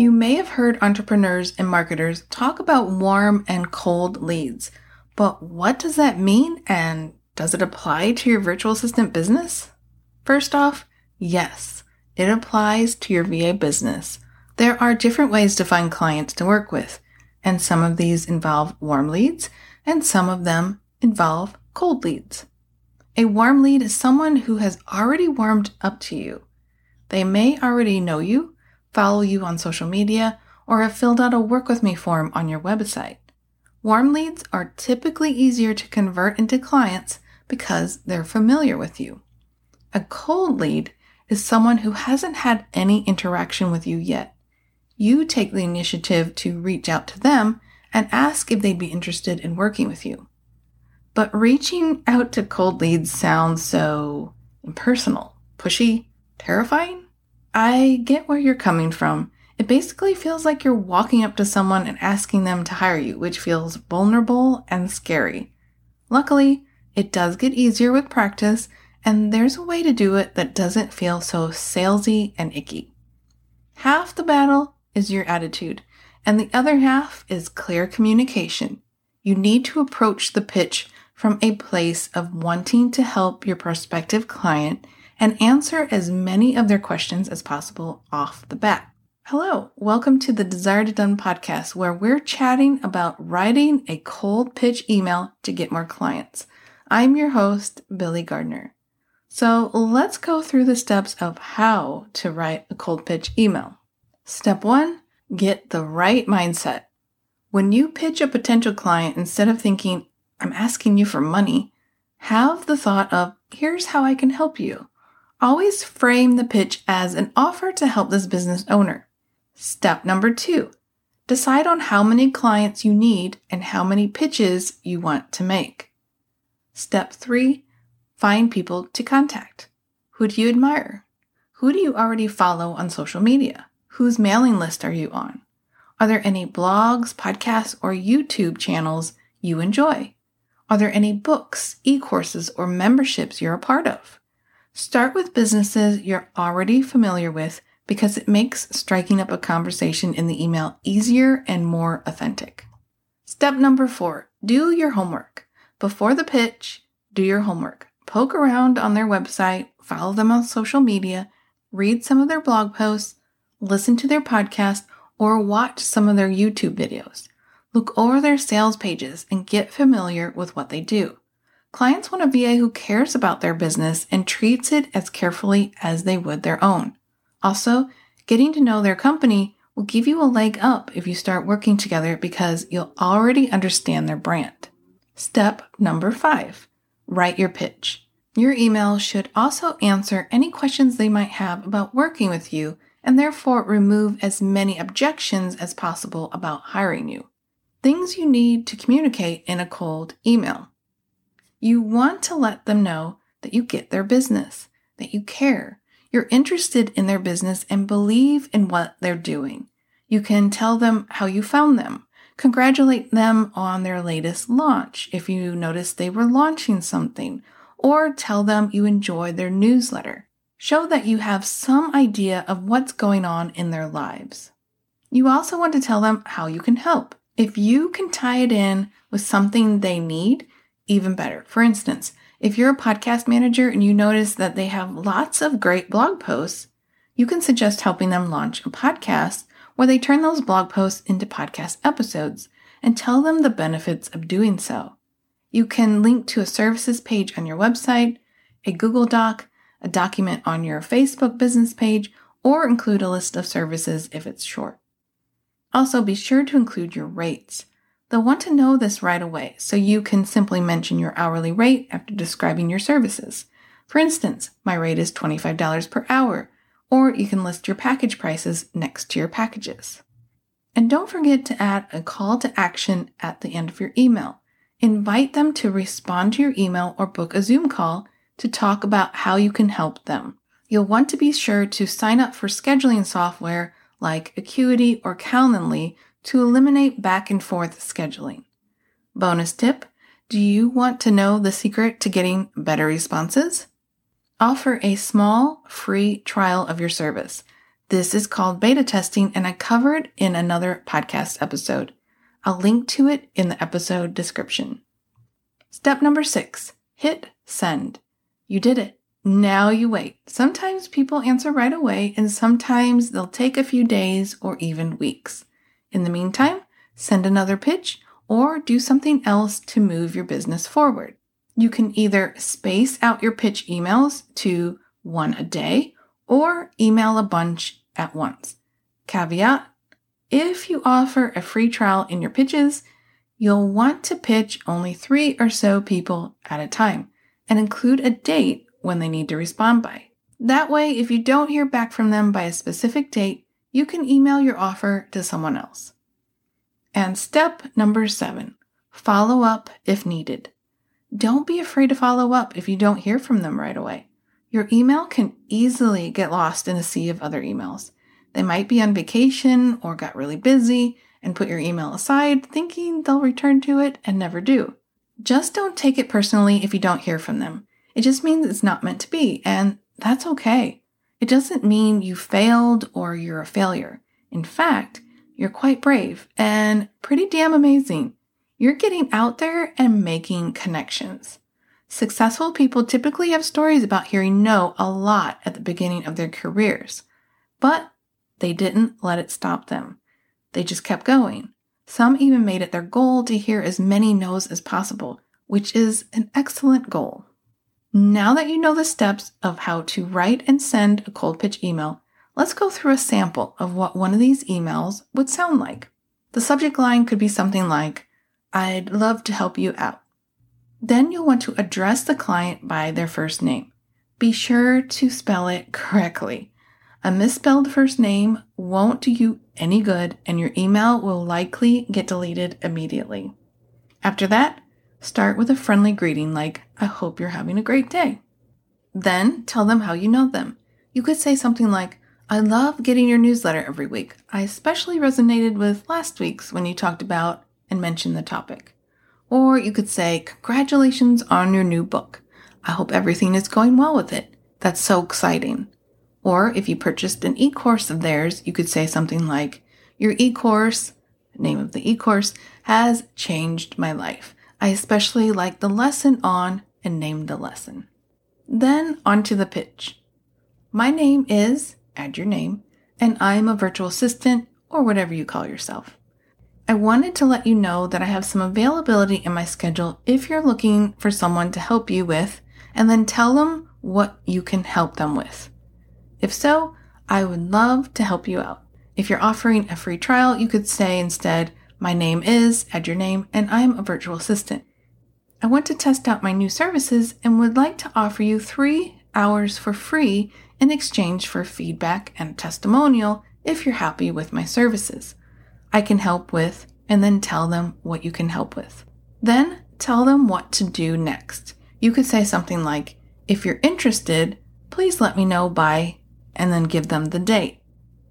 You may have heard entrepreneurs and marketers talk about warm and cold leads, but what does that mean and does it apply to your virtual assistant business? First off, yes, it applies to your VA business. There are different ways to find clients to work with, and some of these involve warm leads and some of them involve cold leads. A warm lead is someone who has already warmed up to you. They may already know you, follow you on social media, or have filled out a work with me form on your website. Warm leads are typically easier to convert into clients because they're familiar with you. A cold lead is someone who hasn't had any interaction with you yet. You take the initiative to reach out to them and ask if they'd be interested in working with you. But reaching out to cold leads sounds so impersonal, pushy, terrifying. I get where you're coming from. It basically feels like you're walking up to someone and asking them to hire you, which feels vulnerable and scary. Luckily, it does get easier with practice, and there's a way to do it that doesn't feel so salesy and icky. Half the battle is your attitude, and the other half is clear communication. You need to approach the pitch from a place of wanting to help your prospective client and answer as many of their questions as possible off the bat. Hello, welcome to the Desire to Done podcast, where we're chatting about writing a cold pitch email to get more clients. I'm your host, Billy Gardner. So let's go through the steps of how to write a cold pitch email. Step one, get the right mindset. When you pitch a potential client, instead of thinking, I'm asking you for money, have the thought of, here's how I can help you. Always frame the pitch as an offer to help this business owner. Step number two, decide on how many clients you need and how many pitches you want to make. Step three, find people to contact. Who do you admire? Who do you already follow on social media? Whose mailing list are you on? Are there any blogs, podcasts, or YouTube channels you enjoy? Are there any books, e courses, or memberships you're a part of? Start with businesses you're already familiar with because it makes striking up a conversation in the email easier and more authentic. Step number four do your homework. Before the pitch, do your homework. Poke around on their website, follow them on social media, read some of their blog posts, listen to their podcast, or watch some of their YouTube videos. Look over their sales pages and get familiar with what they do. Clients want a VA who cares about their business and treats it as carefully as they would their own. Also, getting to know their company will give you a leg up if you start working together because you'll already understand their brand. Step number five write your pitch. Your email should also answer any questions they might have about working with you and therefore remove as many objections as possible about hiring you. Things you need to communicate in a cold email. You want to let them know that you get their business, that you care, you're interested in their business and believe in what they're doing. You can tell them how you found them, congratulate them on their latest launch if you noticed they were launching something, or tell them you enjoy their newsletter. Show that you have some idea of what's going on in their lives. You also want to tell them how you can help. If you can tie it in with something they need, even better. For instance, if you're a podcast manager and you notice that they have lots of great blog posts, you can suggest helping them launch a podcast where they turn those blog posts into podcast episodes and tell them the benefits of doing so. You can link to a services page on your website, a Google Doc, a document on your Facebook business page, or include a list of services if it's short. Also, be sure to include your rates. They'll want to know this right away, so you can simply mention your hourly rate after describing your services. For instance, my rate is $25 per hour, or you can list your package prices next to your packages. And don't forget to add a call to action at the end of your email. Invite them to respond to your email or book a Zoom call to talk about how you can help them. You'll want to be sure to sign up for scheduling software like Acuity or Calendly to eliminate back and forth scheduling. Bonus tip Do you want to know the secret to getting better responses? Offer a small free trial of your service. This is called beta testing, and I cover it in another podcast episode. I'll link to it in the episode description. Step number six hit send. You did it. Now you wait. Sometimes people answer right away, and sometimes they'll take a few days or even weeks. In the meantime, send another pitch or do something else to move your business forward. You can either space out your pitch emails to one a day or email a bunch at once. Caveat if you offer a free trial in your pitches, you'll want to pitch only three or so people at a time and include a date when they need to respond by. That way, if you don't hear back from them by a specific date, you can email your offer to someone else. And step number seven follow up if needed. Don't be afraid to follow up if you don't hear from them right away. Your email can easily get lost in a sea of other emails. They might be on vacation or got really busy and put your email aside thinking they'll return to it and never do. Just don't take it personally if you don't hear from them. It just means it's not meant to be, and that's okay. It doesn't mean you failed or you're a failure. In fact, you're quite brave and pretty damn amazing. You're getting out there and making connections. Successful people typically have stories about hearing no a lot at the beginning of their careers, but they didn't let it stop them. They just kept going. Some even made it their goal to hear as many no's as possible, which is an excellent goal. Now that you know the steps of how to write and send a cold pitch email, let's go through a sample of what one of these emails would sound like. The subject line could be something like, I'd love to help you out. Then you'll want to address the client by their first name. Be sure to spell it correctly. A misspelled first name won't do you any good, and your email will likely get deleted immediately. After that, Start with a friendly greeting like, I hope you're having a great day. Then tell them how you know them. You could say something like, I love getting your newsletter every week. I especially resonated with last week's when you talked about and mentioned the topic. Or you could say, Congratulations on your new book. I hope everything is going well with it. That's so exciting. Or if you purchased an e course of theirs, you could say something like, Your e course, name of the e course, has changed my life. I especially like the lesson on and name the lesson. Then onto the pitch. My name is, add your name, and I'm a virtual assistant or whatever you call yourself. I wanted to let you know that I have some availability in my schedule if you're looking for someone to help you with, and then tell them what you can help them with. If so, I would love to help you out. If you're offering a free trial, you could say instead, my name is, add your name, and I'm a virtual assistant. I want to test out my new services and would like to offer you three hours for free in exchange for feedback and testimonial if you're happy with my services. I can help with, and then tell them what you can help with. Then tell them what to do next. You could say something like, if you're interested, please let me know by, and then give them the date.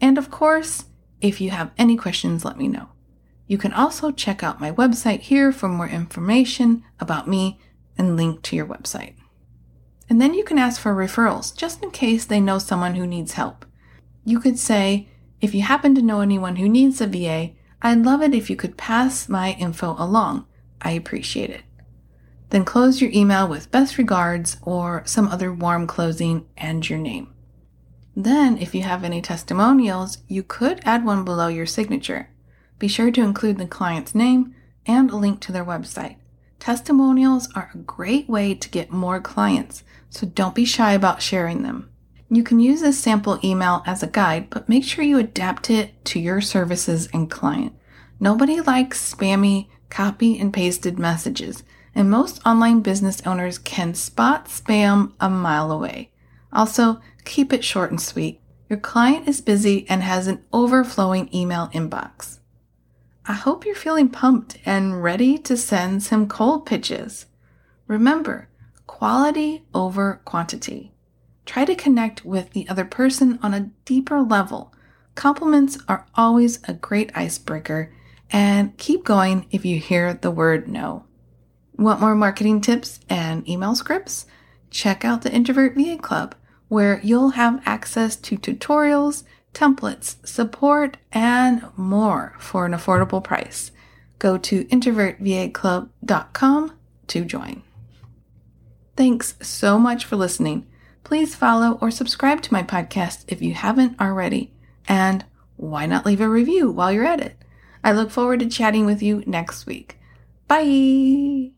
And of course, if you have any questions, let me know. You can also check out my website here for more information about me and link to your website. And then you can ask for referrals just in case they know someone who needs help. You could say, if you happen to know anyone who needs a VA, I'd love it if you could pass my info along. I appreciate it. Then close your email with best regards or some other warm closing and your name. Then, if you have any testimonials, you could add one below your signature. Be sure to include the client's name and a link to their website. Testimonials are a great way to get more clients, so don't be shy about sharing them. You can use this sample email as a guide, but make sure you adapt it to your services and client. Nobody likes spammy, copy and pasted messages, and most online business owners can spot spam a mile away. Also, keep it short and sweet. Your client is busy and has an overflowing email inbox. I hope you're feeling pumped and ready to send some cold pitches. Remember, quality over quantity. Try to connect with the other person on a deeper level. Compliments are always a great icebreaker, and keep going if you hear the word no. Want more marketing tips and email scripts? Check out the Introvert VA Club, where you'll have access to tutorials, templates, support, and more for an affordable price. Go to introvertvaclub.com to join. Thanks so much for listening. Please follow or subscribe to my podcast if you haven't already. And why not leave a review while you're at it? I look forward to chatting with you next week. Bye.